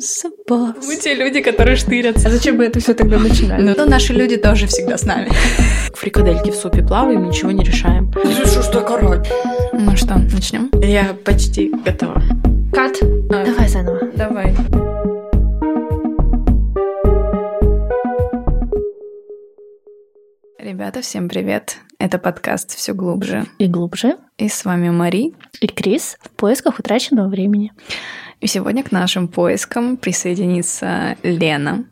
собак. Мы те люди, которые штырятся. А зачем бы это все тогда начинали? Ну, наши люди тоже всегда с нами. Фрикадельки в супе плаваем, ничего не решаем. Что ж так орать? Ну что, начнем? Я почти готова. Кат. А. Давай заново. Давай. Ребята, всем привет. Это подкаст «Все глубже». И глубже. И с вами Мари. И Крис в поисках утраченного времени. И сегодня к нашим поискам присоединится Лена.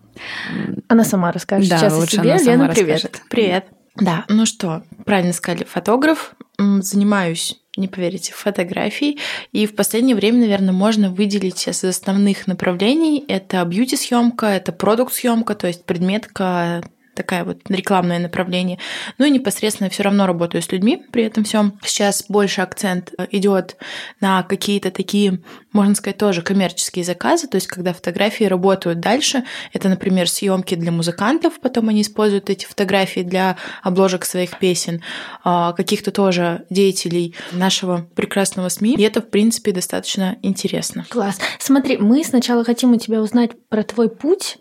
Она сама расскажет Да, сейчас о лучше себе. она сама Лена, привет. расскажет. Привет. Да, ну что, правильно сказали, фотограф. Занимаюсь, не поверите, фотографией. И в последнее время, наверное, можно выделить из основных направлений. Это бьюти-съемка, это продукт-съемка, то есть предметка такая вот рекламное направление. Ну и непосредственно все равно работаю с людьми при этом всем. Сейчас больше акцент идет на какие-то такие, можно сказать, тоже коммерческие заказы, то есть когда фотографии работают дальше. Это, например, съемки для музыкантов, потом они используют эти фотографии для обложек своих песен, а, каких-то тоже деятелей нашего прекрасного СМИ. И это, в принципе, достаточно интересно. Класс. Смотри, мы сначала хотим у тебя узнать про твой путь,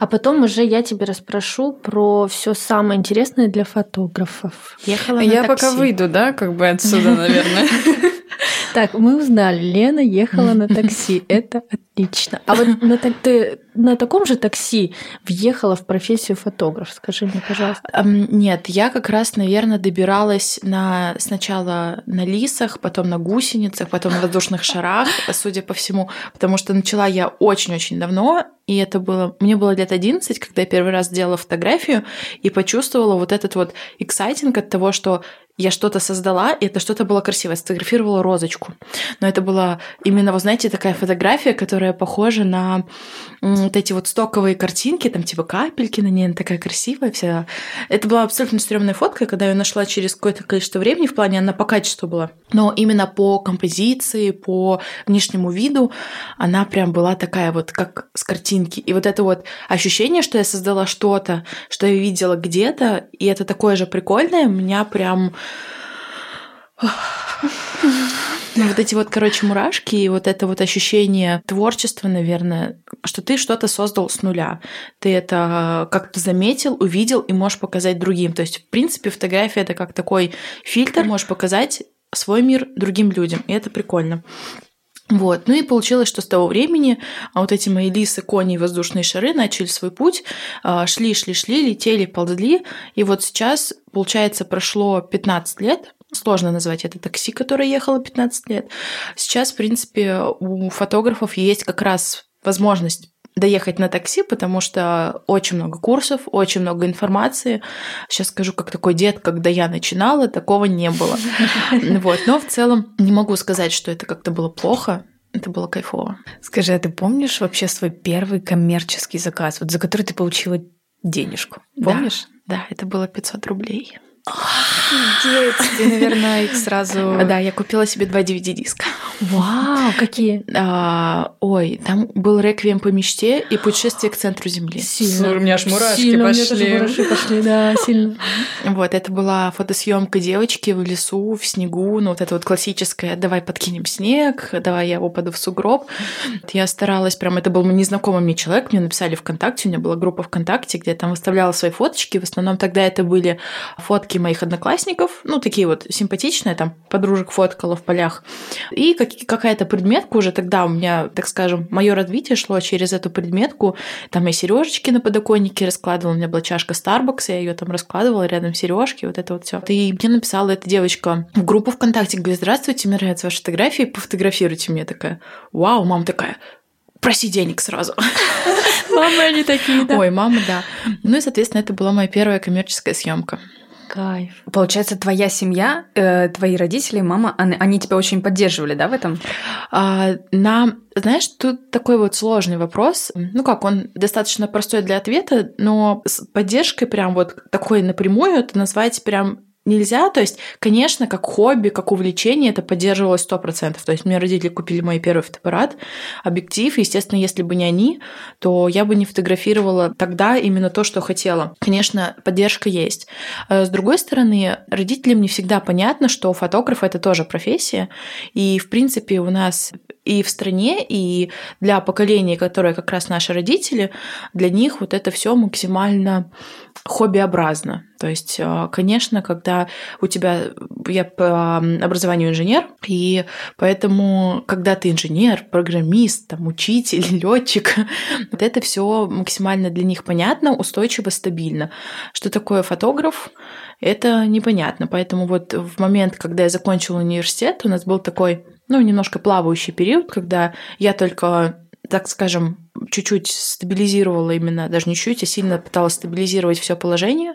а потом уже я тебе расспрошу про все самое интересное для фотографов. Ехала на Я такси. пока выйду, да, как бы отсюда, наверное. Так, мы узнали, Лена ехала на такси. Это отлично. А вот на, так- ты на таком же такси въехала в профессию фотограф? Скажи мне, пожалуйста. Нет, я как раз, наверное, добиралась на сначала на лисах, потом на гусеницах, потом на воздушных шарах, судя по всему, потому что начала я очень-очень давно, и это было... Мне было лет 11, когда я первый раз сделала фотографию и почувствовала вот этот вот эксайтинг от того, что я что-то создала, и это что-то было красивое. Сфотографировала розочку. Но это была именно, вы знаете, такая фотография, которая похожа на вот эти вот стоковые картинки, там типа капельки на ней, она такая красивая вся. Это была абсолютно стрёмная фотка, когда я нашла через какое-то количество времени, в плане она по качеству была. Но именно по композиции, по внешнему виду она прям была такая вот, как с картинки. И вот это вот ощущение, что я создала что-то, что я видела где-то, и это такое же прикольное, меня прям... Ну, Вот эти вот, короче, мурашки и вот это вот ощущение творчества, наверное, что ты что-то создал с нуля. Ты это как-то заметил, увидел и можешь показать другим. То есть, в принципе, фотография — это как такой фильтр, можешь показать свой мир другим людям, и это прикольно. Вот. Ну и получилось, что с того времени а вот эти мои лисы, кони и воздушные шары начали свой путь, а, шли, шли, шли, летели, ползли. И вот сейчас, получается, прошло 15 лет, Сложно назвать это такси, которое ехало 15 лет. Сейчас, в принципе, у фотографов есть как раз возможность доехать на такси, потому что очень много курсов, очень много информации. Сейчас скажу, как такой дед, когда я начинала, такого не было. Вот. Но в целом не могу сказать, что это как-то было плохо. Это было кайфово. Скажи, а ты помнишь вообще свой первый коммерческий заказ, вот за который ты получила денежку? Да. Помнишь? Да, это было 500 рублей. Ты, наверное, их сразу... Да, я купила себе два DVD-диска. Вау, какие? А, ой, там был «Реквием по мечте» и «Путешествие к центру Земли». Сильно. У меня аж мурашки Сильно, у меня пошли. тоже мурашки пошли, да, сильно. Вот, это была фотосъемка девочки в лесу, в снегу, ну вот это вот классическое «давай подкинем снег», «давай я упаду в сугроб». Я старалась, прям это был незнакомый мне человек, мне написали ВКонтакте, у меня была группа ВКонтакте, где я там выставляла свои фоточки, в основном тогда это были фотки моих одноклассников, ну такие вот симпатичные, там подружек фоткала в полях, и как- какая-то предметка уже тогда у меня, так скажем, мое развитие шло через эту предметку, там я сережечки на подоконнике раскладывала, у меня была чашка Starbucks, я ее там раскладывала рядом сережки, вот это вот все. И мне написала эта девочка в группу ВКонтакте, говорит, здравствуйте, мне нравятся ваши фотографии, пофотографируйте мне. Такая, вау, мама такая, проси денег сразу. Мамы они такие, да. Ой, мама, да. Ну и, соответственно, это была моя первая коммерческая съемка. Кайф. Получается, твоя семья, э, твои родители, мама, они, они тебя очень поддерживали, да, в этом? А, на, знаешь, тут такой вот сложный вопрос. Ну как, он достаточно простой для ответа, но с поддержкой прям вот такой напрямую это назвать прям нельзя. То есть, конечно, как хобби, как увлечение это поддерживалось сто процентов. То есть, мне родители купили мой первый фотоаппарат, объектив. Естественно, если бы не они, то я бы не фотографировала тогда именно то, что хотела. Конечно, поддержка есть. Э, С другой стороны, родителям не всегда понятно, что фотограф — это тоже профессия. И, в принципе, у нас и в стране, и для поколений, которые как раз наши родители, для них вот это все максимально хоббиобразно. То есть, э, конечно, когда у тебя... Я по образованию инженер, и поэтому, когда ты инженер, программист, там, учитель, летчик, вот это все максимально для них понятно, устойчиво, стабильно. Что такое фотограф? Это непонятно. Поэтому вот в момент, когда я закончила университет, у нас был такой, ну, немножко плавающий период, когда я только так скажем, чуть-чуть стабилизировала именно, даже не чуть, а сильно пыталась стабилизировать все положение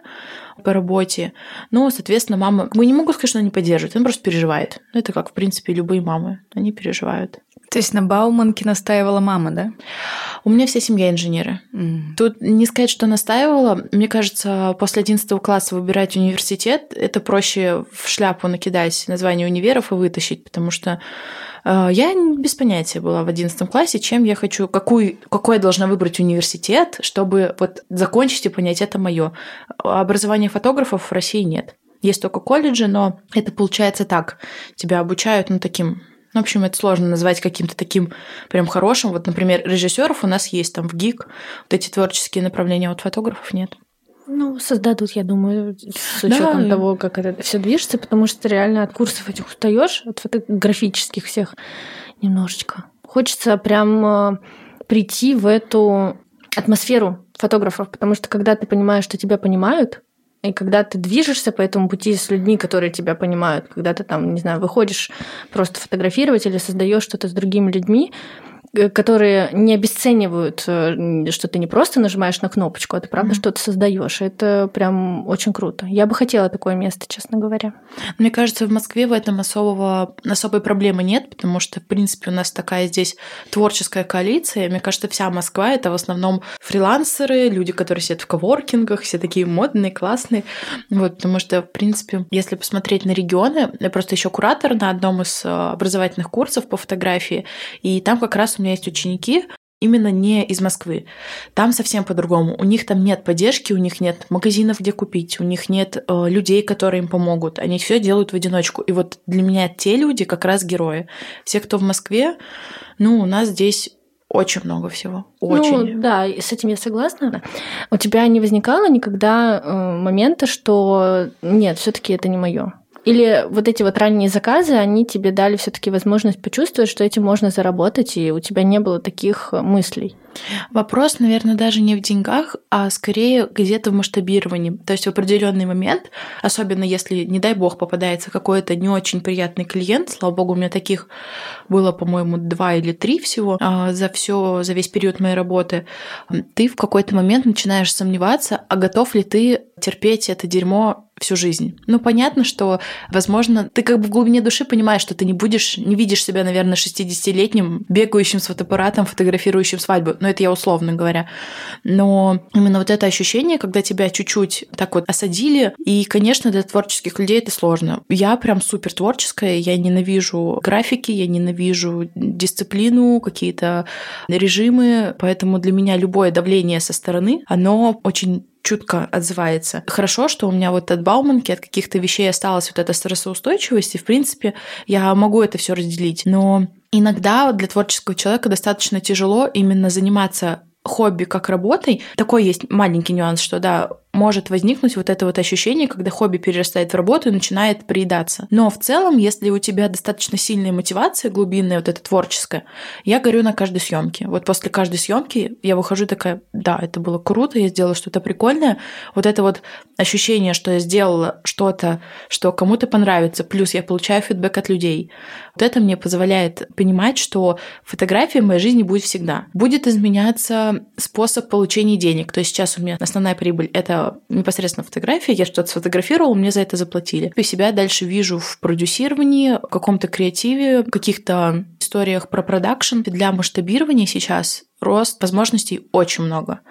по работе. Ну, соответственно, мама... Мы не могу сказать, что она не поддерживает, она просто переживает. Ну, это как, в принципе, любые мамы. Они переживают. То есть на Бауманке настаивала мама, да? У меня вся семья инженеры. Mm. Тут не сказать, что настаивала. Мне кажется, после 11 класса выбирать университет, это проще в шляпу накидать название универов и вытащить, потому что э, я без понятия была в 11 классе, чем я хочу, какую, какой я должна выбрать университет, чтобы вот закончить и понять, это мое. Образования фотографов в России нет. Есть только колледжи, но это получается так. Тебя обучают, ну, таким ну, в общем, это сложно назвать каким-то таким прям хорошим. Вот, например, режиссеров у нас есть там в ГИК, вот эти творческие направления, вот фотографов нет. Ну, создадут, я думаю, с учетом да. того, как это все движется, потому что реально от курсов этих устаешь, от фотографических всех немножечко. Хочется прям э, прийти в эту атмосферу фотографов, потому что когда ты понимаешь, что тебя понимают, и когда ты движешься по этому пути с людьми, которые тебя понимают, когда ты там, не знаю, выходишь просто фотографировать или создаешь что-то с другими людьми, которые не обесценивают, э, что ты не просто нажимаешь на кнопочку, а ты правда mm-hmm. что-то создаешь. Это прям очень круто. Я бы хотела такое место, честно говоря. Мне кажется, в Москве в этом особого, особой проблемы нет, потому что, в принципе, у нас такая здесь творческая коалиция. Мне кажется, вся Москва — это в основном фрилансеры, люди, которые сидят в коворкингах, все такие модные, классные. Вот, потому что, в принципе, если посмотреть на регионы, я просто еще куратор на одном из э, образовательных курсов по фотографии, и там как раз у меня есть ученики, именно не из Москвы. Там совсем по-другому. У них там нет поддержки, у них нет магазинов, где купить, у них нет э, людей, которые им помогут. Они все делают в одиночку. И вот для меня те люди как раз герои. Все, кто в Москве, ну, у нас здесь очень много всего. Очень. Ну, да, с этим я согласна. У тебя не возникало никогда э, момента, что нет, все-таки это не мое? Или вот эти вот ранние заказы, они тебе дали все-таки возможность почувствовать, что этим можно заработать, и у тебя не было таких мыслей? Вопрос, наверное, даже не в деньгах, а скорее где-то в масштабировании. То есть в определенный момент, особенно если, не дай бог, попадается какой-то не очень приятный клиент, слава богу, у меня таких было, по-моему, два или три всего а, за все, за весь период моей работы, ты в какой-то момент начинаешь сомневаться, а готов ли ты терпеть это дерьмо всю жизнь. Ну, понятно, что, возможно, ты как бы в глубине души понимаешь, что ты не будешь, не видишь себя, наверное, 60-летним, бегающим с фотоаппаратом, фотографирующим свадьбу но это я условно говоря. Но именно вот это ощущение, когда тебя чуть-чуть так вот осадили, и, конечно, для творческих людей это сложно. Я прям супер творческая, я ненавижу графики, я ненавижу дисциплину, какие-то режимы, поэтому для меня любое давление со стороны, оно очень чутко отзывается. Хорошо, что у меня вот от Бауманки, от каких-то вещей осталась вот эта стрессоустойчивость, и, в принципе, я могу это все разделить. Но Иногда для творческого человека достаточно тяжело именно заниматься хобби как работой. Такой есть маленький нюанс, что да, может возникнуть вот это вот ощущение, когда хобби перерастает в работу и начинает приедаться. Но в целом, если у тебя достаточно сильная мотивация, глубинная, вот эта творческая, я горю на каждой съемке. Вот после каждой съемки я выхожу такая, да, это было круто, я сделала что-то прикольное. Вот это вот ощущение, что я сделала что-то, что кому-то понравится, плюс я получаю фидбэк от людей. Вот это мне позволяет понимать, что фотография в моей жизни будет всегда. Будет изменяться способ получения денег. То есть сейчас у меня основная прибыль — это непосредственно фотография, я что-то сфотографировала, мне за это заплатили. И себя дальше вижу в продюсировании, в каком-то креативе, в каких-то историях про продакшн. Для масштабирования сейчас рост возможностей очень много,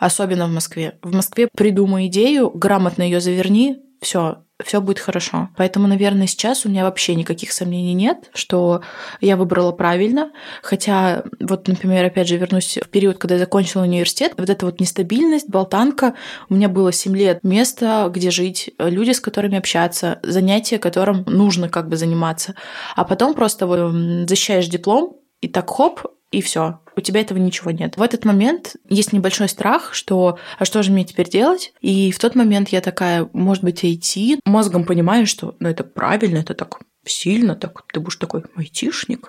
особенно в Москве. В Москве придумай идею, грамотно ее заверни, все, все будет хорошо. Поэтому, наверное, сейчас у меня вообще никаких сомнений нет, что я выбрала правильно. Хотя, вот, например, опять же, вернусь в период, когда я закончила университет, вот эта вот нестабильность, болтанка, у меня было 7 лет место, где жить, люди, с которыми общаться, занятия, которым нужно как бы заниматься. А потом просто вот защищаешь диплом, и так хоп, и все. У тебя этого ничего нет. В этот момент есть небольшой страх, что а что же мне теперь делать? И в тот момент я такая, может быть, идти. Мозгом понимаю, что ну, это правильно, это так сильно, так ты будешь такой айтишник.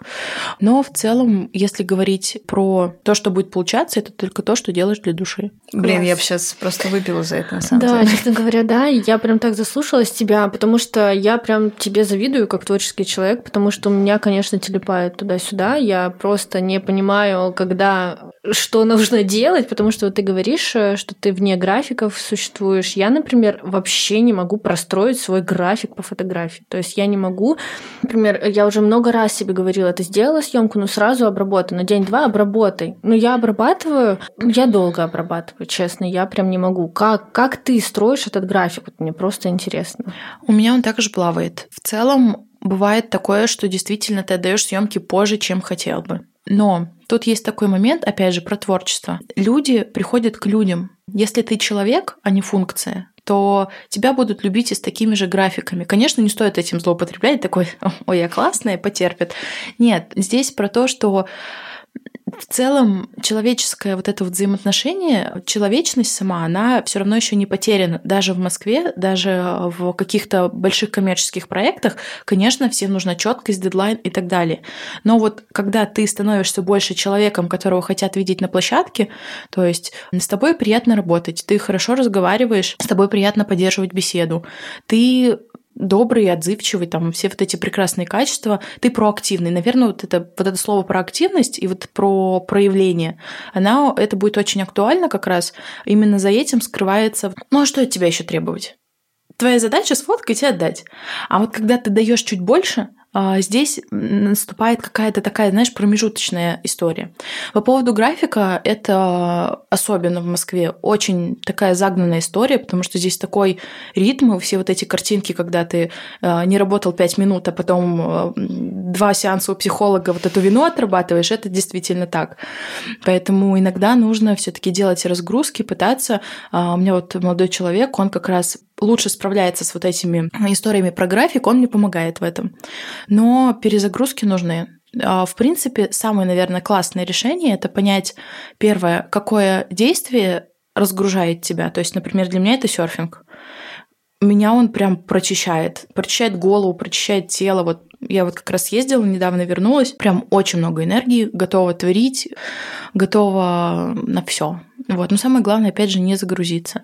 Но в целом, если говорить про то, что будет получаться, это только то, что делаешь для души. Блин, Класс. я бы сейчас просто выпила за это, на самом да, деле. Да, честно говоря, да, я прям так заслушалась тебя, потому что я прям тебе завидую как творческий человек, потому что у меня, конечно, телепает туда-сюда. Я просто не понимаю, когда что нужно делать, потому что вот ты говоришь, э, что ты вне графиков существуешь. Я, например, вообще не могу простроить свой график по фотографии. То есть я не могу Например, я уже много раз себе говорила, ты сделала съемку, ну сразу обработай, на день-два обработай. Ну я обрабатываю, я долго обрабатываю, честно, я прям не могу. Как, как ты строишь этот график? Вот мне просто интересно. У меня он также плавает. В целом, бывает такое, что действительно ты отдаешь съемки позже, чем хотел бы. Но тут есть такой момент, опять же, про творчество. Люди приходят к людям. Если ты человек, а не функция, то тебя будут любить и с такими же графиками. Конечно, не стоит этим злоупотреблять, такой, ой, я классная, потерпит. Нет, здесь про то, что в целом человеческое вот это вот взаимоотношение, человечность сама, она все равно еще не потеряна. Даже в Москве, даже в каких-то больших коммерческих проектах, конечно, всем нужна четкость, дедлайн и так далее. Но вот когда ты становишься больше человеком, которого хотят видеть на площадке, то есть с тобой приятно работать, ты хорошо разговариваешь, с тобой приятно поддерживать беседу, ты добрый, отзывчивый, там все вот эти прекрасные качества, ты проактивный. Наверное, вот это, вот это слово проактивность и вот про проявление, она, это будет очень актуально как раз. Именно за этим скрывается, ну а что от тебя еще требовать? Твоя задача сфоткать и отдать. А вот когда ты даешь чуть больше, здесь наступает какая-то такая, знаешь, промежуточная история. По поводу графика, это особенно в Москве очень такая загнанная история, потому что здесь такой ритм, все вот эти картинки, когда ты а, не работал 5 минут, а потом а, два сеанса у психолога вот эту вину отрабатываешь, это действительно так. Поэтому иногда нужно все таки делать разгрузки, пытаться. У меня вот молодой человек, он как раз лучше справляется с вот этими историями про график, он мне помогает в этом. Но перезагрузки нужны. А, в принципе, самое, наверное, классное решение это понять, первое, какое действие разгружает тебя. То есть, например, для меня это серфинг. Меня он прям прочищает. Прочищает голову, прочищает тело. Вот я вот как раз ездила, недавно вернулась. Прям очень много энергии, готова творить, готова на все. Вот. Но самое главное, опять же, не загрузиться.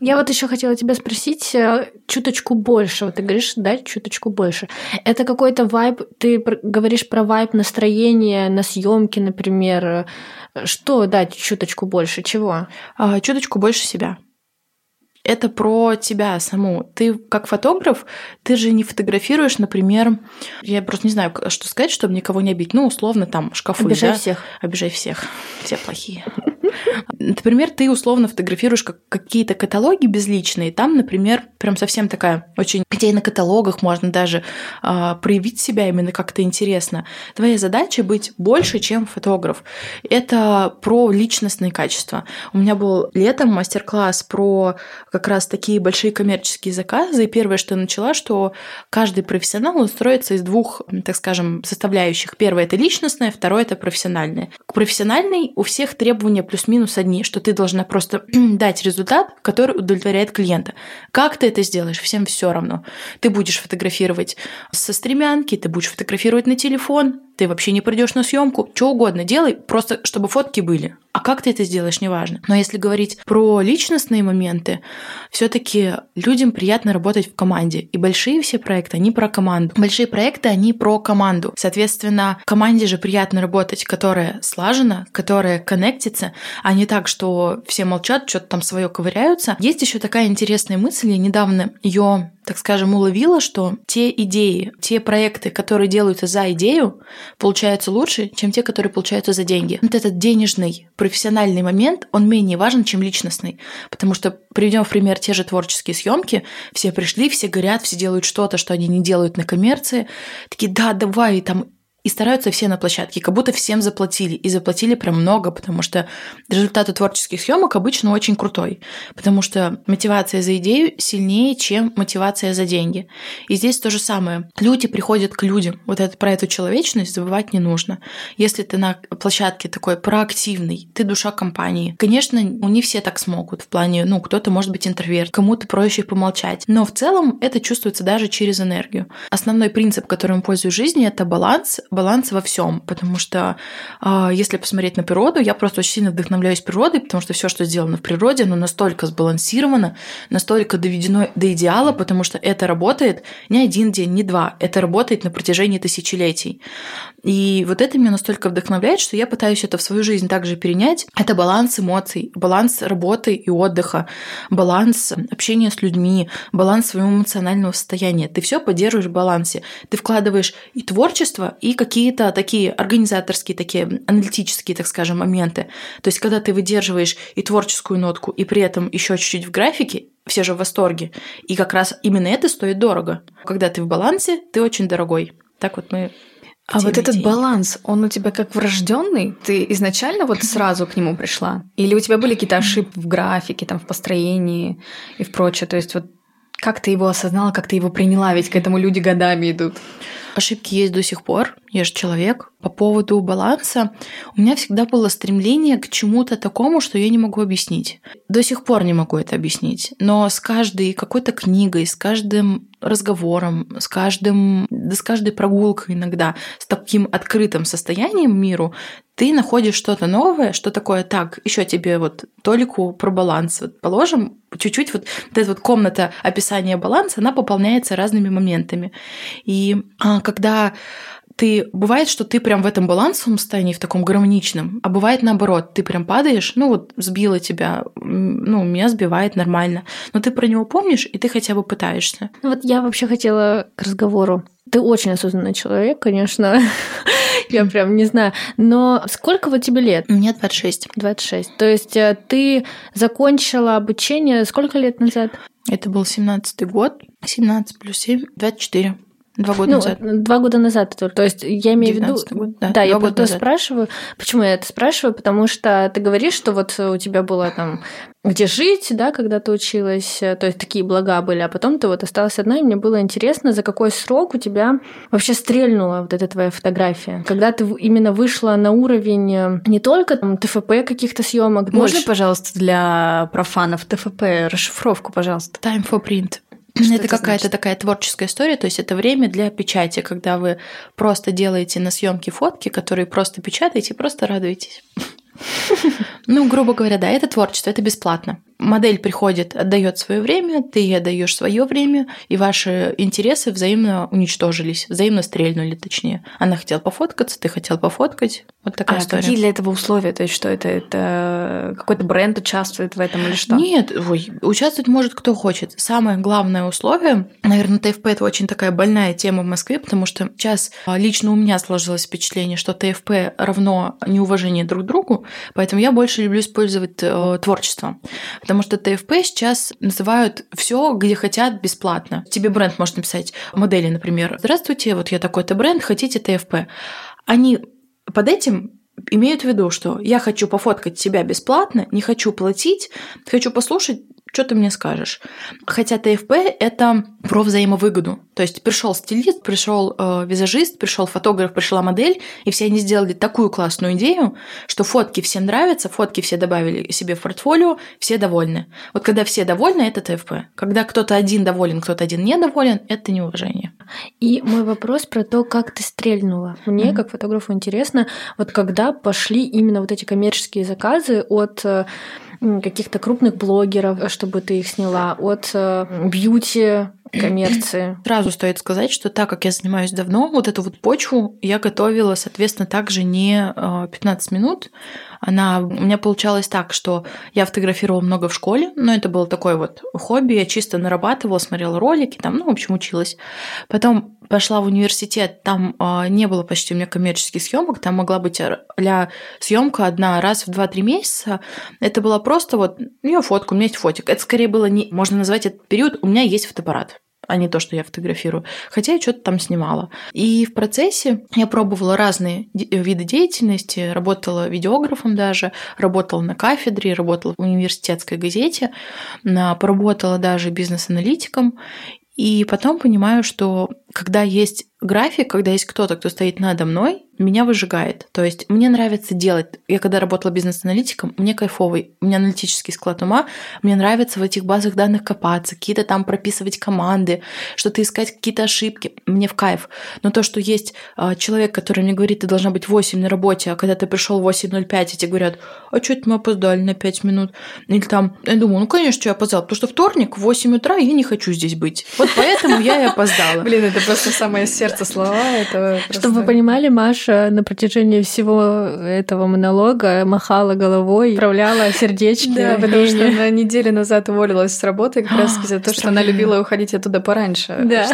Я вот еще хотела тебя спросить э, чуточку больше. Вот ты говоришь, дать чуточку больше. Это какой-то вайб, ты говоришь про вайб настроения на съемке, например. Что дать чуточку больше? Чего? А, чуточку больше себя. Это про тебя саму. Ты как фотограф, ты же не фотографируешь, например, я просто не знаю, что сказать, чтобы никого не обидеть. Ну, условно, там шкафы. Обижай да? всех. Обижай всех. Все плохие. Например, ты условно фотографируешь как какие-то каталоги безличные, там, например, прям совсем такая очень... Хотя и на каталогах можно даже э, проявить себя именно как-то интересно. Твоя задача быть больше, чем фотограф. Это про личностные качества. У меня был летом мастер-класс про как раз такие большие коммерческие заказы, и первое, что я начала, что каждый профессионал устроится из двух, так скажем, составляющих. Первое — это личностное, второе — это профессиональное. К профессиональной у всех требования плюс-минус одни, что ты должна просто дать результат, который удовлетворяет клиента. Как ты это сделаешь, всем все равно. Ты будешь фотографировать со стремянки, ты будешь фотографировать на телефон, ты вообще не придешь на съемку, что угодно делай, просто чтобы фотки были. А как ты это сделаешь, неважно. Но если говорить про личностные моменты, все-таки людям приятно работать в команде. И большие все проекты, они про команду. Большие проекты, они про команду. Соответственно, команде же приятно работать, которая слажена, которая коннектится, а не так, что все молчат, что-то там свое ковыряются. Есть еще такая интересная мысль, я недавно ее так скажем, уловила, что те идеи, те проекты, которые делаются за идею, получаются лучше, чем те, которые получаются за деньги. Вот этот денежный, профессиональный момент, он менее важен, чем личностный. Потому что, приведем в пример те же творческие съемки, все пришли, все горят, все делают что-то, что они не делают на коммерции. Такие, да, давай, там и стараются все на площадке, как будто всем заплатили. И заплатили прям много, потому что результат творческих съемок обычно очень крутой. Потому что мотивация за идею сильнее, чем мотивация за деньги. И здесь то же самое. Люди приходят к людям. Вот это, про эту человечность забывать не нужно. Если ты на площадке такой проактивный, ты душа компании. Конечно, не все так смогут. В плане, ну, кто-то может быть интроверт, кому-то проще помолчать. Но в целом это чувствуется даже через энергию. Основной принцип, которым пользуюсь в жизни, это баланс баланс во всем, потому что э, если посмотреть на природу, я просто очень сильно вдохновляюсь природой, потому что все, что сделано в природе, оно настолько сбалансировано, настолько доведено до идеала, потому что это работает не один день, не два, это работает на протяжении тысячелетий. И вот это меня настолько вдохновляет, что я пытаюсь это в свою жизнь также перенять. Это баланс эмоций, баланс работы и отдыха, баланс общения с людьми, баланс своего эмоционального состояния. Ты все поддерживаешь в балансе. Ты вкладываешь и творчество, и какие-то такие организаторские, такие аналитические, так скажем, моменты. То есть, когда ты выдерживаешь и творческую нотку, и при этом еще чуть-чуть в графике, все же в восторге. И как раз именно это стоит дорого. Когда ты в балансе, ты очень дорогой. Так вот мы а вот этот баланс, он у тебя как врожденный? Ты изначально вот сразу к нему пришла? Или у тебя были какие-то ошибки в графике, там, в построении и в прочее? То есть вот как ты его осознала, как ты его приняла? Ведь к этому люди годами идут. Ошибки есть до сих пор, я же человек. По поводу баланса у меня всегда было стремление к чему-то такому, что я не могу объяснить. До сих пор не могу это объяснить. Но с каждой какой-то книгой, с каждым разговором, с каждым, да с каждой прогулкой иногда, с таким открытым состоянием миру, ты находишь что-то новое, что такое так, еще тебе вот толику про баланс. Вот положим чуть-чуть вот, вот эта вот комната описания баланса, она пополняется разными моментами. И а, когда ты бывает, что ты прям в этом балансовом состоянии, в таком гармоничном, а бывает наоборот, ты прям падаешь, ну вот сбила тебя, ну меня сбивает нормально, но ты про него помнишь и ты хотя бы пытаешься. Ну вот я вообще хотела к разговору. Ты очень осознанный человек, конечно. Я прям не знаю. Но сколько вот тебе лет? Мне 26. 26. То есть э, ты закончила обучение сколько лет назад? Это был 17-й год. 17 плюс 7, 24. Два года ну, назад. Два года назад. То есть я имею в виду... Год, да, да я просто спрашиваю. Почему я это спрашиваю? Потому что ты говоришь, что вот у тебя было там где жить, да, когда ты училась, то есть такие блага были, а потом ты вот осталась одна, и мне было интересно, за какой срок у тебя вообще стрельнула вот эта твоя фотография, когда ты именно вышла на уровень э, не только там ТФП каких-то съемок. Можно, больше... пожалуйста, для профанов ТФП расшифровку, пожалуйста? Time for print. Что это какая-то такая творческая история, то есть это время для печати, когда вы просто делаете на съемке фотки, которые просто печатаете, просто радуетесь. Ну, грубо говоря, да, это творчество, это бесплатно модель приходит, отдает свое время, ты ей отдаешь свое время, и ваши интересы взаимно уничтожились, взаимно стрельнули, точнее. Она хотела пофоткаться, ты хотел пофоткать. Вот такая а история. какие для этого условия? То есть что это? Это какой-то бренд участвует в этом или что? Нет, ой, участвовать может кто хочет. Самое главное условие, наверное, ТФП это очень такая больная тема в Москве, потому что сейчас а, лично у меня сложилось впечатление, что ТФП равно неуважение друг к другу, поэтому я больше люблю использовать э, творчество. Потому что ТФП сейчас называют все, где хотят, бесплатно. Тебе бренд может написать модели, например. Здравствуйте, вот я такой-то бренд, хотите ТФП? Они под этим имеют в виду, что я хочу пофоткать себя бесплатно, не хочу платить, хочу послушать что ты мне скажешь? Хотя ТФП это про взаимовыгоду. То есть пришел стилист, пришел э, визажист, пришел фотограф, пришла модель, и все они сделали такую классную идею, что фотки всем нравятся, фотки все добавили себе в портфолио, все довольны. Вот когда все довольны, это ТФП. Когда кто-то один доволен, кто-то один недоволен, это неуважение. И мой вопрос про то, как ты стрельнула. Мне, mm-hmm. как фотографу, интересно, вот когда пошли именно вот эти коммерческие заказы от э, каких-то крупных блогеров, чтобы ты их сняла, от э, бьюти коммерции. Сразу стоит сказать, что так как я занимаюсь давно, вот эту вот почву я готовила, соответственно, также не 15 э, минут. Она у меня получалось так, что я фотографировала много в школе, но это было такое вот хобби, я чисто нарабатывала, смотрела ролики, там, ну, в общем, училась. Потом пошла в университет, там э, не было почти у меня коммерческих съемок, там могла быть для съемка одна раз в 2-3 месяца. Это было просто вот, ну, я фотку, у меня есть фотик. Это скорее было не, можно назвать этот период, у меня есть фотоаппарат. А не то, что я фотографирую. Хотя я что-то там снимала. И в процессе я пробовала разные виды деятельности, работала видеографом даже, работала на кафедре, работала в университетской газете, поработала даже бизнес-аналитиком. И потом понимаю, что когда есть график, когда есть кто-то, кто стоит надо мной, меня выжигает. То есть мне нравится делать. Я когда работала бизнес-аналитиком, мне кайфовый, у меня аналитический склад ума, мне нравится в этих базах данных копаться, какие-то там прописывать команды, что-то искать какие-то ошибки. Мне в кайф. Но то, что есть а, человек, который мне говорит, ты должна быть 8 на работе, а когда ты пришел 8.05, и тебе говорят, а что это мы опоздали на 5 минут? Или там, я думаю, ну, конечно, я опоздал, потому что вторник в 8 утра я не хочу здесь быть. Вот поэтому я и опоздала. Блин, это просто самое сердце слова. Это просто... Чтобы вы понимали, Маша на протяжении всего этого монолога махала головой, отправляла сердечки. Да, потому что она неделю назад уволилась с работы как раз за то, что она любила уходить оттуда пораньше. Да.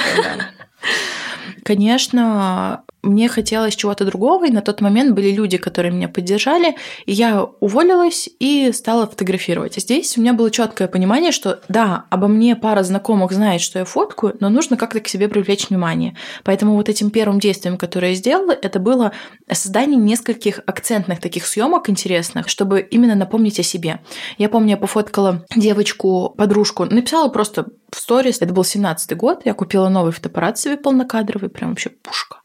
Конечно, мне хотелось чего-то другого, и на тот момент были люди, которые меня поддержали, и я уволилась и стала фотографировать. Здесь у меня было четкое понимание, что да, обо мне пара знакомых знает, что я фоткаю, но нужно как-то к себе привлечь внимание. Поэтому вот этим первым действием, которое я сделала, это было создание нескольких акцентных таких съемок интересных, чтобы именно напомнить о себе. Я помню, я пофоткала девочку, подружку, написала просто в сторис, это был 17-й год, я купила новый фотоаппарат себе полнокадровый, прям вообще пушка.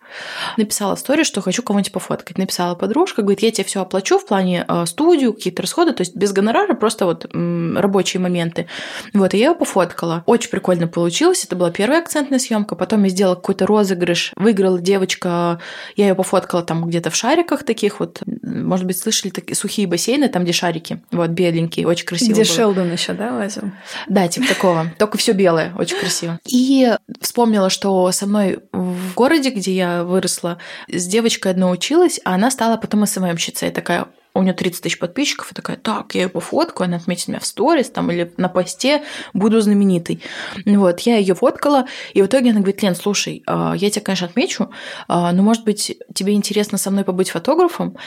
Написала историю, что хочу кого-нибудь пофоткать. Написала подружка, говорит, я тебе все оплачу в плане э, студию, какие-то расходы, то есть без гонорара, просто вот рабочие моменты. Вот, и я ее пофоткала. Очень прикольно получилось. Это была первая акцентная съемка. Потом я сделала какой-то розыгрыш. Выиграла девочка, я ее пофоткала там где-то в шариках таких вот. Может быть, слышали такие сухие бассейны, там, где шарики. Вот, беленькие, очень красиво. Где было. Шелдон еще, да, лазил? Да, типа такого. Только все белое, очень красиво. И вспомнила, что со мной в городе, где я выросла, с девочкой одной училась, а она стала потом СММщицей. Такая, у нее 30 тысяч подписчиков, и такая, так, я ее пофоткаю, она отметит меня в сторис там или на посте, буду знаменитой. Вот, я ее фоткала, и в итоге она говорит, Лен, слушай, а, я тебя, конечно, отмечу, а, но, может быть, тебе интересно со мной побыть фотографом?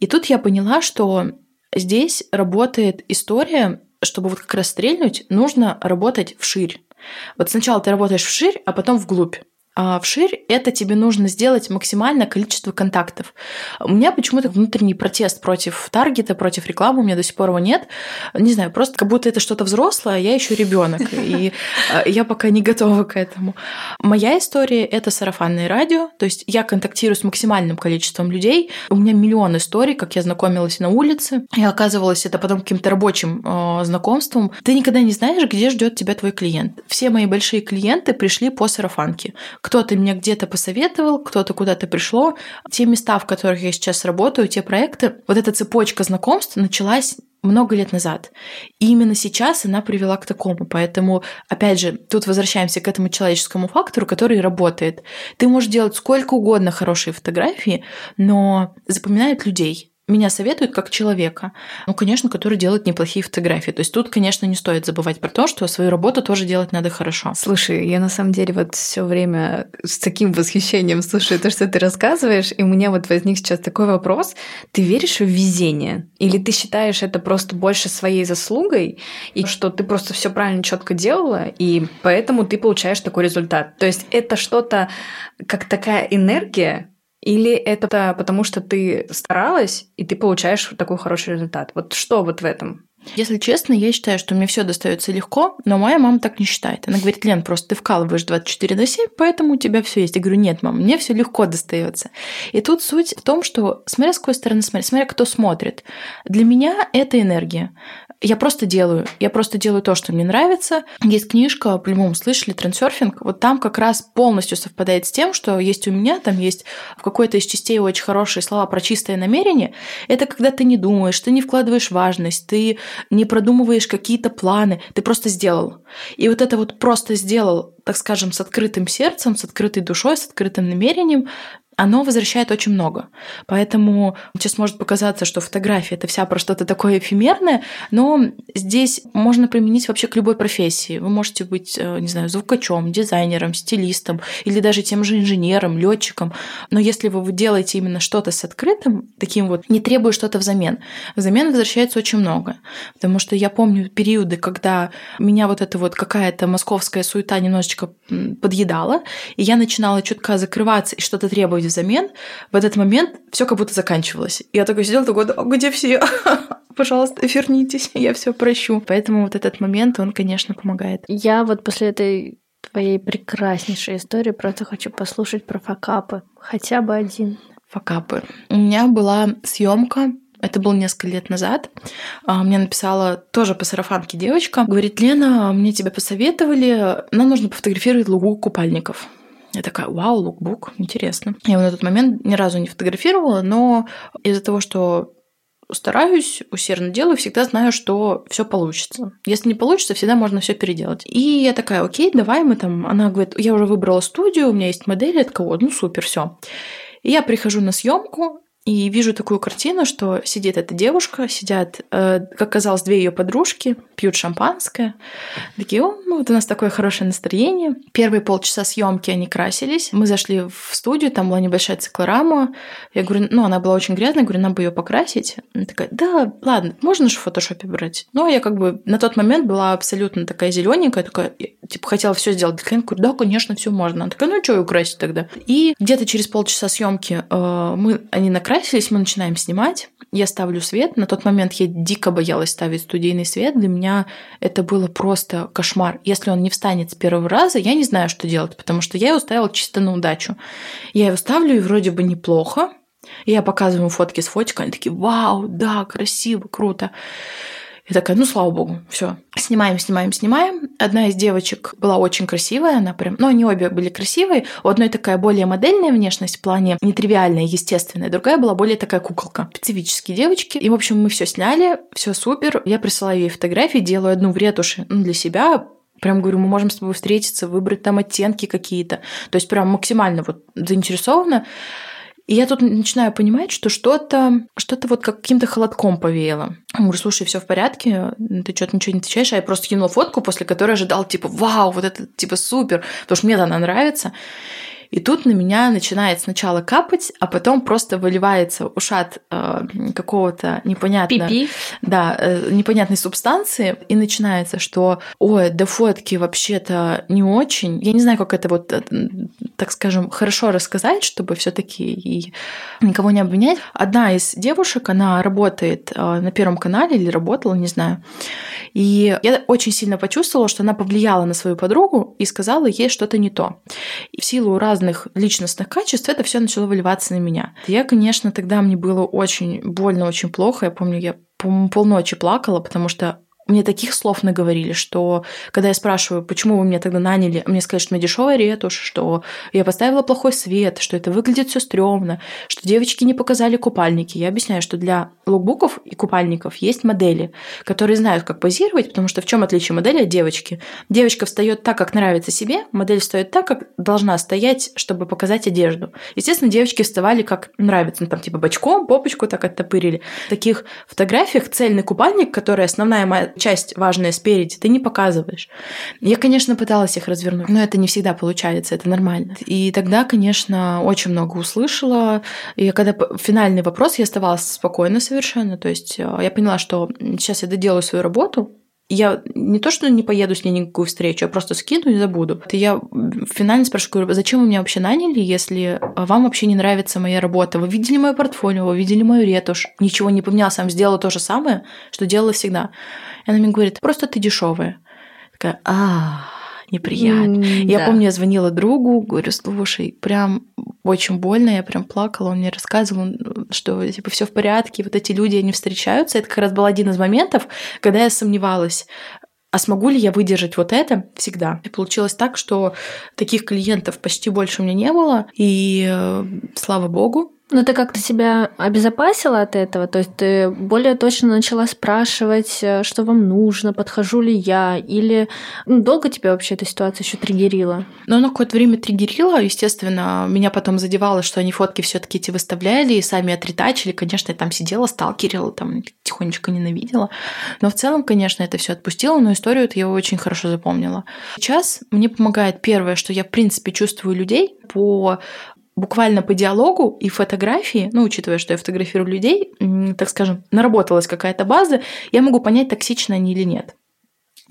И тут я поняла, что здесь работает история, чтобы вот как раз стрельнуть, нужно работать вширь. Вот сначала ты работаешь вширь, а потом вглубь. А вширь это тебе нужно сделать максимальное количество контактов. У меня почему-то внутренний протест против таргета, против рекламы, у меня до сих пор его нет. Не знаю, просто как будто это что-то взрослое, а я еще ребенок, и э, я пока не готова к этому. Моя история это сарафанное радио, то есть я контактирую с максимальным количеством людей. У меня миллион историй, как я знакомилась на улице, и оказывалось это потом каким-то рабочим э, знакомством. Ты никогда не знаешь, где ждет тебя твой клиент. Все мои большие клиенты пришли по сарафанке кто-то меня где-то посоветовал, кто-то куда-то пришло. Те места, в которых я сейчас работаю, те проекты, вот эта цепочка знакомств началась много лет назад. И именно сейчас она привела к такому. Поэтому, опять же, тут возвращаемся к этому человеческому фактору, который работает. Ты можешь делать сколько угодно хорошие фотографии, но запоминают людей меня советуют как человека, ну, конечно, который делает неплохие фотографии. То есть тут, конечно, не стоит забывать про то, что свою работу тоже делать надо хорошо. Слушай, я на самом деле вот все время с таким восхищением слушаю то, что ты рассказываешь, и у меня вот возник сейчас такой вопрос. Ты веришь в везение? Или ты считаешь это просто больше своей заслугой, и что ты просто все правильно четко делала, и поэтому ты получаешь такой результат? То есть это что-то как такая энергия, или это потому, что ты старалась, и ты получаешь такой хороший результат? Вот что вот в этом? Если честно, я считаю, что мне все достается легко, но моя мама так не считает. Она говорит, Лен, просто ты вкалываешь 24 на 7, поэтому у тебя все есть. Я говорю, нет, мам, мне все легко достается. И тут суть в том, что смотря с какой стороны смотреть, смотря кто смотрит. Для меня это энергия я просто делаю. Я просто делаю то, что мне нравится. Есть книжка, по-любому слышали, трансерфинг. Вот там как раз полностью совпадает с тем, что есть у меня, там есть в какой-то из частей очень хорошие слова про чистое намерение. Это когда ты не думаешь, ты не вкладываешь важность, ты не продумываешь какие-то планы, ты просто сделал. И вот это вот просто сделал, так скажем, с открытым сердцем, с открытой душой, с открытым намерением, оно возвращает очень много. Поэтому сейчас может показаться, что фотография это вся про что-то такое эфемерное, но здесь можно применить вообще к любой профессии. Вы можете быть, э, не знаю, звукачом, дизайнером, стилистом или даже тем же инженером, летчиком. Но если вы делаете именно что-то с открытым, таким вот, не требуя что-то взамен, взамен возвращается очень много. Потому что я помню периоды, когда меня вот эта вот какая-то московская суета немножечко подъедала, и я начинала чутка закрываться и что-то требовать взамен, в этот момент все как будто заканчивалось. Я такой сидела, такой, а где все? Пожалуйста, вернитесь, я все прощу. Поэтому вот этот момент, он, конечно, помогает. Я вот после этой твоей прекраснейшей истории просто хочу послушать про факапы. Хотя бы один. Факапы. У меня была съемка это было несколько лет назад. А, мне написала тоже по сарафанке девочка. Говорит, Лена, мне тебя посоветовали, нам нужно пофотографировать лугу купальников. Я такая, вау, лукбук, интересно. Я его на тот момент ни разу не фотографировала, но из-за того, что стараюсь, усердно делаю, всегда знаю, что все получится. Если не получится, всегда можно все переделать. И я такая, окей, давай мы там. Она говорит, я уже выбрала студию, у меня есть модель, от кого? Ну супер, все. И я прихожу на съемку, и вижу такую картину, что сидит эта девушка, сидят, э, как казалось, две ее подружки, пьют шампанское. Такие, о, ну вот у нас такое хорошее настроение. Первые полчаса съемки они красились. Мы зашли в студию, там была небольшая циклорама. Я говорю, ну, она была очень грязная, говорю, нам бы ее покрасить. Она такая, да, ладно, можно же в фотошопе брать. Но я как бы на тот момент была абсолютно такая зелененькая, такая, типа, хотела все сделать для клиента. Говорю, да, конечно, все можно. Она такая, ну, что ее красить тогда? И где-то через полчаса съемки э, мы, они накрасили накрасились, мы начинаем снимать. Я ставлю свет. На тот момент я дико боялась ставить студийный свет. Для меня это было просто кошмар. Если он не встанет с первого раза, я не знаю, что делать, потому что я его ставила чисто на удачу. Я его ставлю, и вроде бы неплохо. Я показываю фотки с фотикой, они такие, вау, да, красиво, круто. И такая, ну, слава богу, все. Снимаем, снимаем, снимаем. Одна из девочек была очень красивая, она прям... Ну, они обе были красивые. У одной такая более модельная внешность в плане нетривиальная, естественная. Другая была более такая куколка. Специфические девочки. И, в общем, мы все сняли, все супер. Я присылаю ей фотографии, делаю одну в ретуши ну, для себя, Прям говорю, мы можем с тобой встретиться, выбрать там оттенки какие-то. То есть прям максимально вот заинтересована. И я тут начинаю понимать, что что-то, что-то вот каким-то холодком повеяло. Я говорю, слушай, все в порядке, ты что-то ничего не отвечаешь, а я просто кинула фотку, после которой ожидал, типа, вау, вот это, типа, супер, потому что мне она нравится. И тут на меня начинает сначала капать, а потом просто выливается ушат э, какого-то непонятного... Пипи. Да, э, непонятной субстанции, и начинается, что, ой, да фотки вообще-то не очень. Я не знаю, как это вот, э, так скажем, хорошо рассказать, чтобы все таки и никого не обвинять. Одна из девушек, она работает э, на Первом канале или работала, не знаю. И я очень сильно почувствовала, что она повлияла на свою подругу и сказала ей что-то не то. И в силу раз разных личностных качеств, это все начало выливаться на меня. Я, конечно, тогда мне было очень больно, очень плохо. Я помню, я полночи плакала, потому что мне таких слов наговорили, что когда я спрашиваю, почему вы меня тогда наняли, мне сказали, что у меня дешевая ретушь, что я поставила плохой свет, что это выглядит все стрёмно, что девочки не показали купальники. Я объясняю, что для лукбуков и купальников есть модели, которые знают, как позировать, потому что в чем отличие модели от девочки? Девочка встает так, как нравится себе, модель встает так, как должна стоять, чтобы показать одежду. Естественно, девочки вставали как нравится, ну, там типа бочком, попочку так оттопырили. В таких фотографиях цельный купальник, который основная часть важная спереди, ты не показываешь. Я, конечно, пыталась их развернуть, но это не всегда получается, это нормально. И тогда, конечно, очень много услышала. И когда финальный вопрос, я оставалась спокойно совершенно. То есть э, я поняла, что сейчас я доделаю свою работу, я не то, что не поеду с ней никакую встречу, я просто скину и забуду. Я финально спрашиваю, говорю, зачем вы меня вообще наняли, если вам вообще не нравится моя работа? Вы видели мое портфолио, вы видели мою ретушь, ничего не поменяла, сам сделала то же самое, что делала всегда. И она мне говорит, просто ты дешевая. Такая, а неприятно. Mm, я да. помню, я звонила другу, говорю, слушай, прям очень больно, я прям плакала, он мне рассказывал, что типа все в порядке, вот эти люди, они встречаются. Это как раз был один из моментов, когда я сомневалась, а смогу ли я выдержать вот это всегда? И получилось так, что таких клиентов почти больше у меня не было. И э, слава богу, Но ты как-то себя обезопасила от этого? То есть ты более точно начала спрашивать, э, что вам нужно, подхожу ли я? Или ну, долго тебя вообще эта ситуация еще триггерила? Ну, она какое-то время триггерила. Естественно, меня потом задевало, что они фотки все таки эти выставляли и сами отретачили. Конечно, я там сидела, сталкерила, там тихонечко ненавидела. Но в целом, конечно, это все отпустило, но историю я очень хорошо запомнила. Сейчас мне помогает первое, что я, в принципе, чувствую людей по буквально по диалогу и фотографии, ну, учитывая, что я фотографирую людей, так скажем, наработалась какая-то база, я могу понять, токсичны они или нет.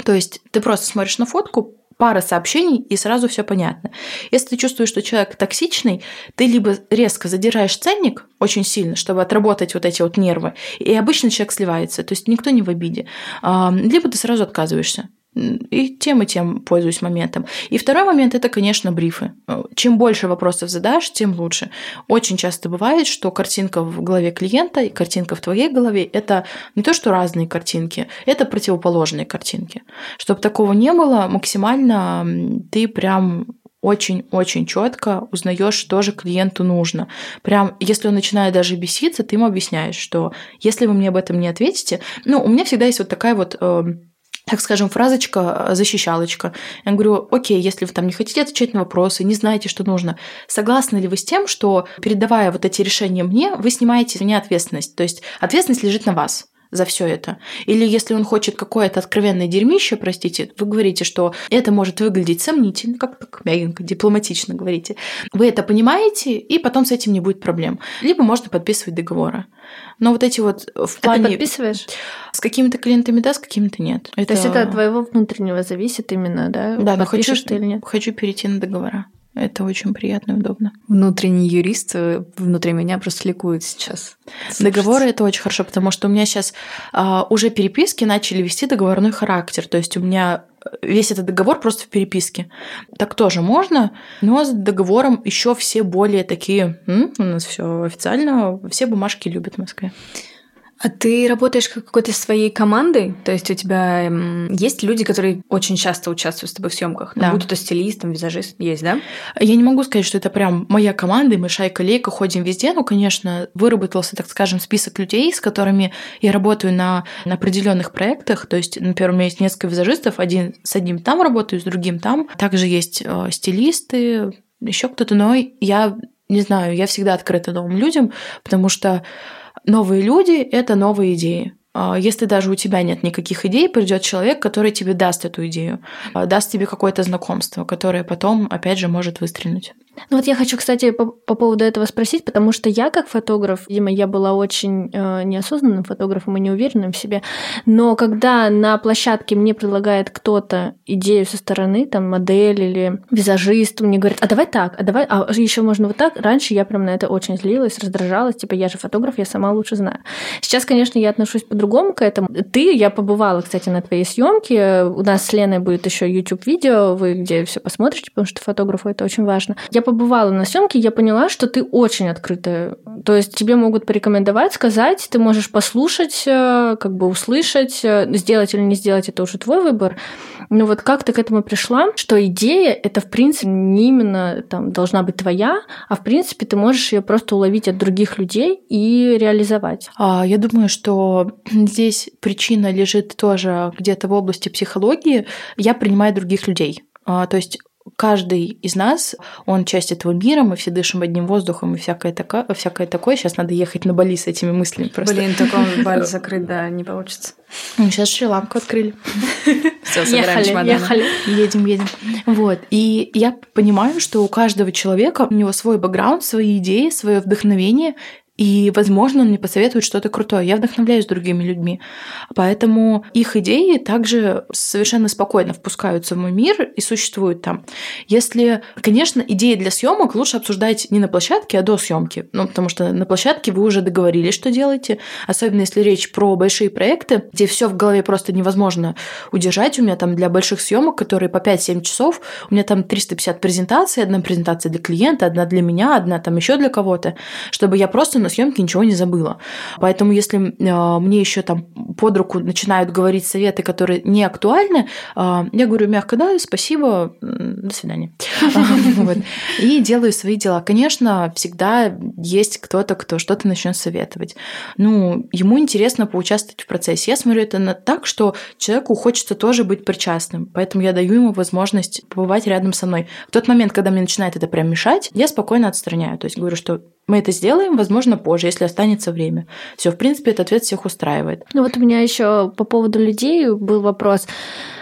То есть ты просто смотришь на фотку, пара сообщений, и сразу все понятно. Если ты чувствуешь, что человек токсичный, ты либо резко задираешь ценник очень сильно, чтобы отработать вот эти вот нервы, и обычно человек сливается, то есть никто не в обиде, либо ты сразу отказываешься и тем и тем пользуюсь моментом. И второй момент это, конечно, брифы. Чем больше вопросов задашь, тем лучше. Очень часто бывает, что картинка в голове клиента и картинка в твоей голове это не то, что разные картинки, это противоположные картинки. Чтобы такого не было, максимально ты прям очень-очень четко узнаешь, что же клиенту нужно. Прям, если он начинает даже беситься, ты ему объясняешь, что если вы мне об этом не ответите, ну, у меня всегда есть вот такая вот эм, так скажем, фразочка, защищалочка. Я говорю, окей, если вы там не хотите отвечать на вопросы, не знаете, что нужно, согласны ли вы с тем, что, передавая вот эти решения мне, вы снимаете с меня ответственность? То есть ответственность лежит на вас за все это. Или если он хочет какое-то откровенное дерьмище, простите, вы говорите, что это может выглядеть сомнительно, как так мягенько, дипломатично говорите. Вы это понимаете, и потом с этим не будет проблем. Либо можно подписывать договоры. Но вот эти вот в плане... А ты подписываешь? С какими-то клиентами да, с какими-то нет. Это... То есть это от твоего внутреннего зависит именно, да? Да, но хочу, ты или нет? хочу перейти на договора. Это очень приятно и удобно. Внутренний юрист э, внутри меня просто ликует сейчас. Договоры это очень хорошо, потому что у меня сейчас а, уже переписки начали вести договорной характер. То есть у меня весь этот договор просто в переписке. Так тоже можно, но с договором еще все более такие, М, у нас все официально, все бумажки любят в Москве. А ты работаешь какой-то своей командой? То есть у тебя есть люди, которые очень часто участвуют с тобой в съемках? Ну, да. Будь то стилист, там, визажист, есть, да? Я не могу сказать, что это прям моя команда, мы шайка-лейка ходим везде. Ну, конечно, выработался, так скажем, список людей, с которыми я работаю на, на определенных проектах. То есть, например, у меня есть несколько визажистов, один с одним там работаю, с другим там. Также есть э, стилисты, еще кто-то, но я не знаю, я всегда открыта новым людям, потому что Новые люди — это новые идеи. А, если даже у тебя нет никаких идей, придет человек, который тебе даст эту идею, а, даст тебе какое-то знакомство, которое потом, опять же, может выстрелить. Ну вот я хочу, кстати, по, по поводу этого спросить, потому что я как фотограф, видимо, я была очень э, неосознанным фотографом и неуверенным в себе, но когда на площадке мне предлагает кто-то идею со стороны, там модель или визажист, мне говорят, а давай так, а давай, а еще можно вот так. Раньше я прям на это очень злилась, раздражалась, типа я же фотограф, я сама лучше знаю. Сейчас, конечно, я отношусь по-другому к этому. Ты, я побывала, кстати, на твоей съемке. У нас с Леной будет еще YouTube видео, вы где все посмотрите, потому что фотографу это очень важно. Я побывала на съемке, я поняла, что ты очень открытая. То есть тебе могут порекомендовать, сказать, ты можешь послушать, э, как бы услышать, э, сделать или не сделать, это уже твой выбор. Но вот как ты к этому пришла, что идея это в принципе не именно там должна быть твоя, а в принципе ты можешь ее просто уловить от других людей и реализовать. А, я думаю, что здесь причина лежит тоже где-то в области психологии. Я принимаю других людей. А, то есть каждый из нас, он часть этого мира, мы все дышим одним воздухом и всякое, такое, всякое такое. Сейчас надо ехать на Бали с этими мыслями просто. Блин, таком Бали закрыть, да, не получится. Сейчас Шри-Ланку открыли. Все, ехали, ехали. Едем, едем. Вот. И я понимаю, что у каждого человека, у него свой бэкграунд, свои идеи, свое вдохновение, и, возможно, он мне посоветует что-то крутое. Я вдохновляюсь другими людьми. Поэтому их идеи также совершенно спокойно впускаются в мой мир и существуют там. Если, конечно, идеи для съемок лучше обсуждать не на площадке, а до съемки. Ну, потому что на площадке вы уже договорились, что делаете. Особенно если речь про большие проекты, где все в голове просто невозможно удержать. У меня там для больших съемок, которые по 5-7 часов, у меня там 350 презентаций, одна презентация для клиента, одна для меня, одна там еще для кого-то, чтобы я просто на съемке ничего не забыла. Поэтому если э, мне еще там под руку начинают говорить советы, которые не актуальны, э, я говорю мягко, да, спасибо, до свидания. И делаю свои дела. Конечно, всегда есть кто-то, кто что-то начнет советовать. Ну, ему интересно поучаствовать в процессе. Я смотрю это так, что человеку хочется тоже быть причастным, поэтому я даю ему возможность побывать рядом со мной. В тот момент, когда мне начинает это прям мешать, я спокойно отстраняю. То есть говорю, что мы это сделаем, возможно, позже, если останется время. Все, в принципе, этот ответ всех устраивает. Ну вот у меня еще по поводу людей был вопрос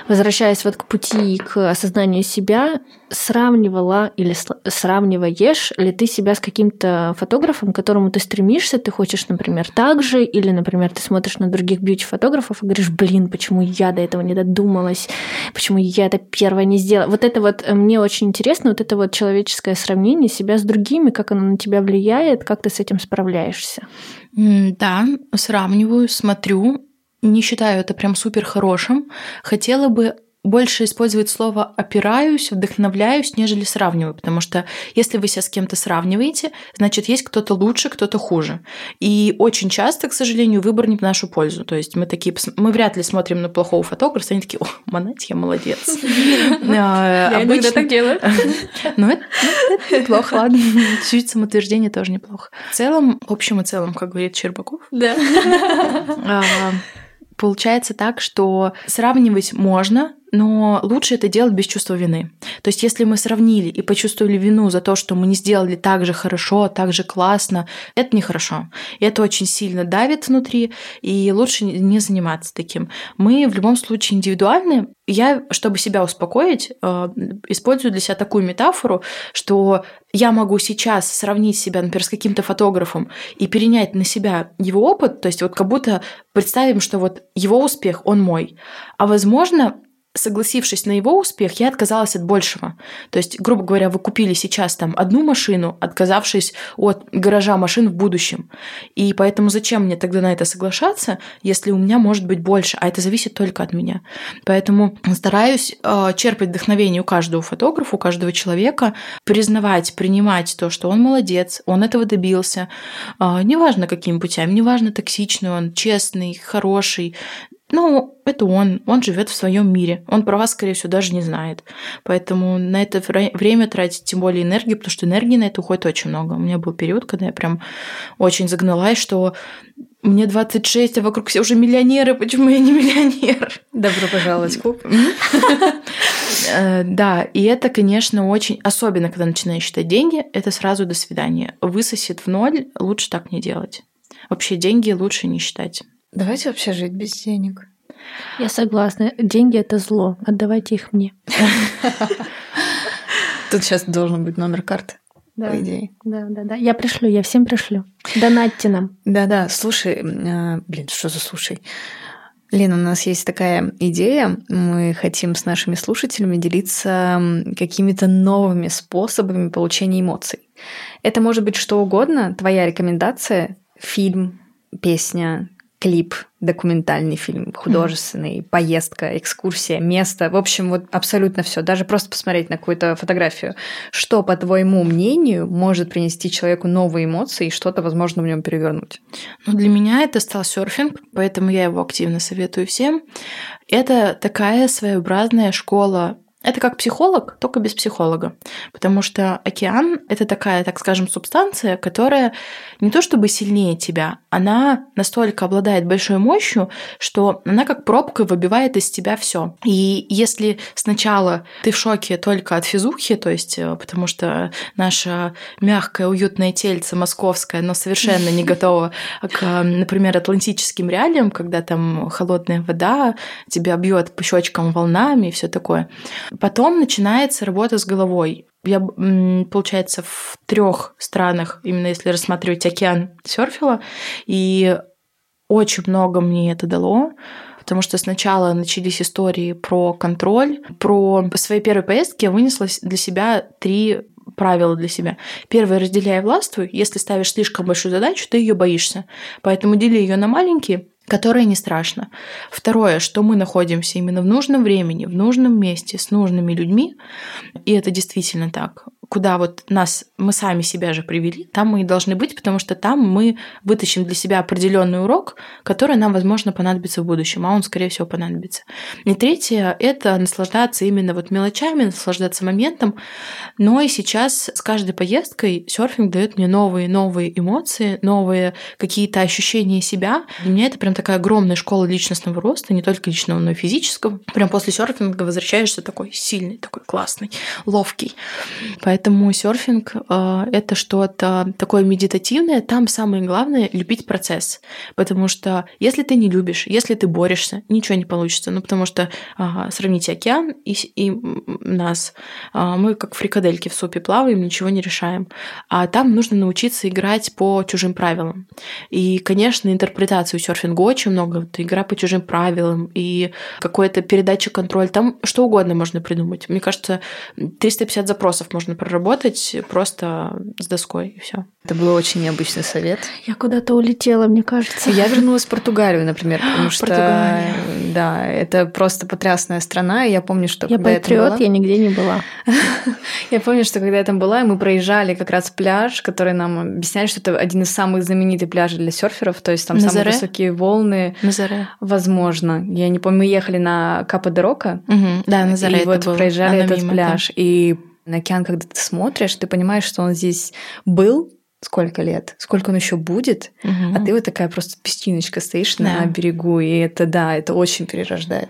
возвращаясь вот к пути к осознанию себя, сравнивала или сравниваешь ли ты себя с каким-то фотографом, к которому ты стремишься, ты хочешь, например, так же, или, например, ты смотришь на других бьюти-фотографов и говоришь, блин, почему я до этого не додумалась, почему я это первое не сделала. Вот это вот э, мне очень интересно, вот это вот человеческое сравнение себя с другими, как оно на тебя влияет, как ты с этим справляешься. Да, сравниваю, смотрю, не считаю это прям супер хорошим. Хотела бы больше использовать слово «опираюсь», «вдохновляюсь», нежели «сравниваю», потому что если вы себя с кем-то сравниваете, значит, есть кто-то лучше, кто-то хуже. И очень часто, к сожалению, выбор не в нашу пользу. То есть мы такие, мы вряд ли смотрим на плохого фотографа, они такие, о, Монать, я молодец. Я иногда так делаю. Ну, это неплохо, ладно. Чуть самоутверждение тоже неплохо. В целом, в общем и целом, как говорит Щербаков, да. А, получается так, что сравнивать можно, но лучше это делать без чувства вины. То есть, если мы сравнили и почувствовали вину за то, что мы не сделали так же хорошо, так же классно, это нехорошо. И это очень сильно давит внутри, и лучше не заниматься таким. Мы в любом случае индивидуальны. Я, чтобы себя успокоить, э, использую для себя такую метафору, что я могу сейчас сравнить себя, например, с каким-то фотографом и перенять на себя его опыт, то есть вот как будто представим, что вот его успех, он мой. А возможно, согласившись на его успех, я отказалась от большего. То есть, грубо говоря, вы купили сейчас там одну машину, отказавшись от гаража машин в будущем. И поэтому зачем мне тогда на это соглашаться, если у меня может быть больше, а это зависит только от меня. Поэтому стараюсь э, черпать вдохновение у каждого фотографа, у каждого человека, признавать, принимать то, что он молодец, он этого добился. Э, неважно, какими путями, неважно, токсичный он, честный, хороший, ну, это он, он живет в своем мире. Он про вас, скорее всего, даже не знает. Поэтому на это время тратить тем более энергию, потому что энергии на это уходит очень много. У меня был период, когда я прям очень загналась, что мне 26, а вокруг все уже миллионеры, почему я не миллионер? Добро пожаловать в клуб. Э, да, и это, конечно, очень... Особенно, когда начинаешь считать деньги, это сразу до свидания. Высосет в ноль, лучше так не делать. Вообще деньги лучше не считать. Давайте вообще жить без денег. Я согласна. Деньги это зло. Отдавайте их мне. Тут сейчас должен быть номер карты. Да, по идее. Да, да, да. Я пришлю, я всем пришлю. Донатьте нам. Да, да. Слушай, э, блин, что за слушай? Лена, у нас есть такая идея. Мы хотим с нашими слушателями делиться какими-то новыми способами получения эмоций. Это может быть что угодно. Твоя рекомендация, фильм, песня, клип, документальный фильм, художественный, mm. поездка, экскурсия, место. В общем, вот абсолютно все. Даже просто посмотреть на какую-то фотографию. Что, по твоему мнению, может принести человеку новые эмоции и что-то, возможно, в нем перевернуть? Ну, для меня это стал серфинг, поэтому я его активно советую всем. Это такая своеобразная школа это как психолог, только без психолога. Потому что океан — это такая, так скажем, субстанция, которая не то чтобы сильнее тебя, она настолько обладает большой мощью, что она как пробка выбивает из тебя все. И если сначала ты в шоке только от физухи, то есть э, потому что наша мягкое, уютное тельце московское, но совершенно не готово к, например, атлантическим реалиям, когда там холодная вода тебя бьет по щечкам волнами и все такое, Потом начинается работа с головой. Я, получается, в трех странах, именно если рассматривать океан, серфила, и очень много мне это дало потому что сначала начались истории про контроль, про свои первые поездки я вынесла для себя три правила для себя. Первое, разделяй властвуй. Если ставишь слишком большую задачу, ты ее боишься. Поэтому дели ее на маленькие, которое не страшно. Второе, что мы находимся именно в нужном времени, в нужном месте, с нужными людьми, и это действительно так. Куда вот нас, мы сами себя же привели, там мы и должны быть, потому что там мы вытащим для себя определенный урок, который нам, возможно, понадобится в будущем, а он, скорее всего, понадобится. И третье – это наслаждаться именно вот мелочами, наслаждаться моментом. Но и сейчас с каждой поездкой серфинг дает мне новые, новые эмоции, новые какие-то ощущения себя. Для меня это прям такая огромная школа личностного роста, не только личного, но и физического. Прям после серфинга возвращаешься такой сильный, такой классный, ловкий. Поэтому серфинг э, это что-то такое медитативное. Там самое главное любить процесс, потому что если ты не любишь, если ты борешься, ничего не получится. Ну потому что э, сравните океан и, и нас, э, мы как фрикадельки в супе плаваем, ничего не решаем. А там нужно научиться играть по чужим правилам. И, конечно, интерпретацию серфинга очень много. Вот, игра по чужим правилам и какой-то передача контроль. Там что угодно можно придумать. Мне кажется, 350 запросов можно проработать просто с доской и все. Это был очень необычный совет. Я куда-то улетела, мне кажется. Я вернулась в Португалию, например, потому что да, это просто потрясная страна. И я помню, что я когда патриот, я была... я нигде не была. я помню, что когда я там была, мы проезжали как раз пляж, который нам объясняли, что это один из самых знаменитых пляжей для серферов, то есть там Назаре? самые высокие волны. Назаре. Возможно. Я не помню, мы ехали на Капа де Рока. Угу. Да, Назаре И вот было. проезжали Она этот мимо, пляж. Да. И на океан, когда ты смотришь, ты понимаешь, что он здесь был, сколько лет, сколько он еще будет, угу. а ты вот такая просто песчиночка стоишь да. на берегу, и это да, это очень перерождает.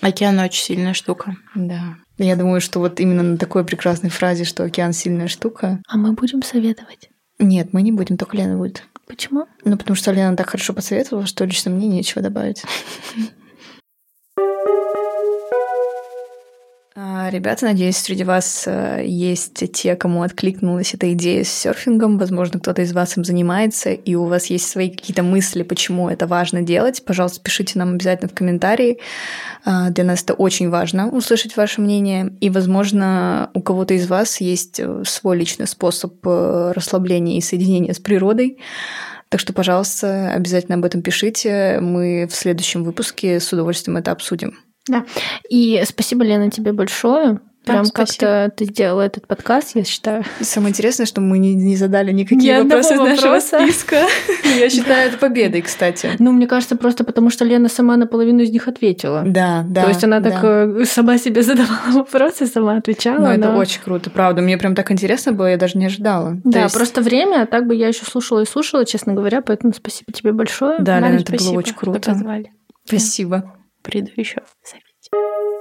Океан очень сильная штука. Да. Я думаю, что вот именно на такой прекрасной фразе, что океан сильная штука. А мы будем советовать? Нет, мы не будем, только Лена будет. Почему? Ну, потому что Лена так хорошо посоветовала, что лично мне нечего добавить. ребята, надеюсь, среди вас э, есть те, кому откликнулась эта идея с серфингом. Возможно, кто-то из вас им занимается, и у вас есть свои какие-то мысли, почему это важно делать. Пожалуйста, пишите нам обязательно в комментарии. А, для нас это очень важно услышать ваше мнение. И, возможно, у кого-то из вас есть э, свой личный способ э, расслабления и соединения с природой. Так что, пожалуйста, обязательно об этом пишите. Мы в следующем выпуске с удовольствием это обсудим. Да. И спасибо, Лена, тебе большое. Прям как-то ты сделала этот подкаст, я считаю. Самое интересное, что мы не, не задали никакие Ни вопросы из нашего списка. Я считаю это победой, кстати. Ну, мне кажется, просто потому что Лена сама на половину из них ответила. Да, да. То есть она так э, сама себе задавала вопросы, сама отвечала. Ну, это очень круто, правда. Мне прям так интересно было, я даже не ожидала. Да, просто время, а так бы я еще слушала и слушала, честно говоря, поэтому спасибо тебе большое. Да, Лена, это было очень круто. Спасибо. Приду еще завидеть.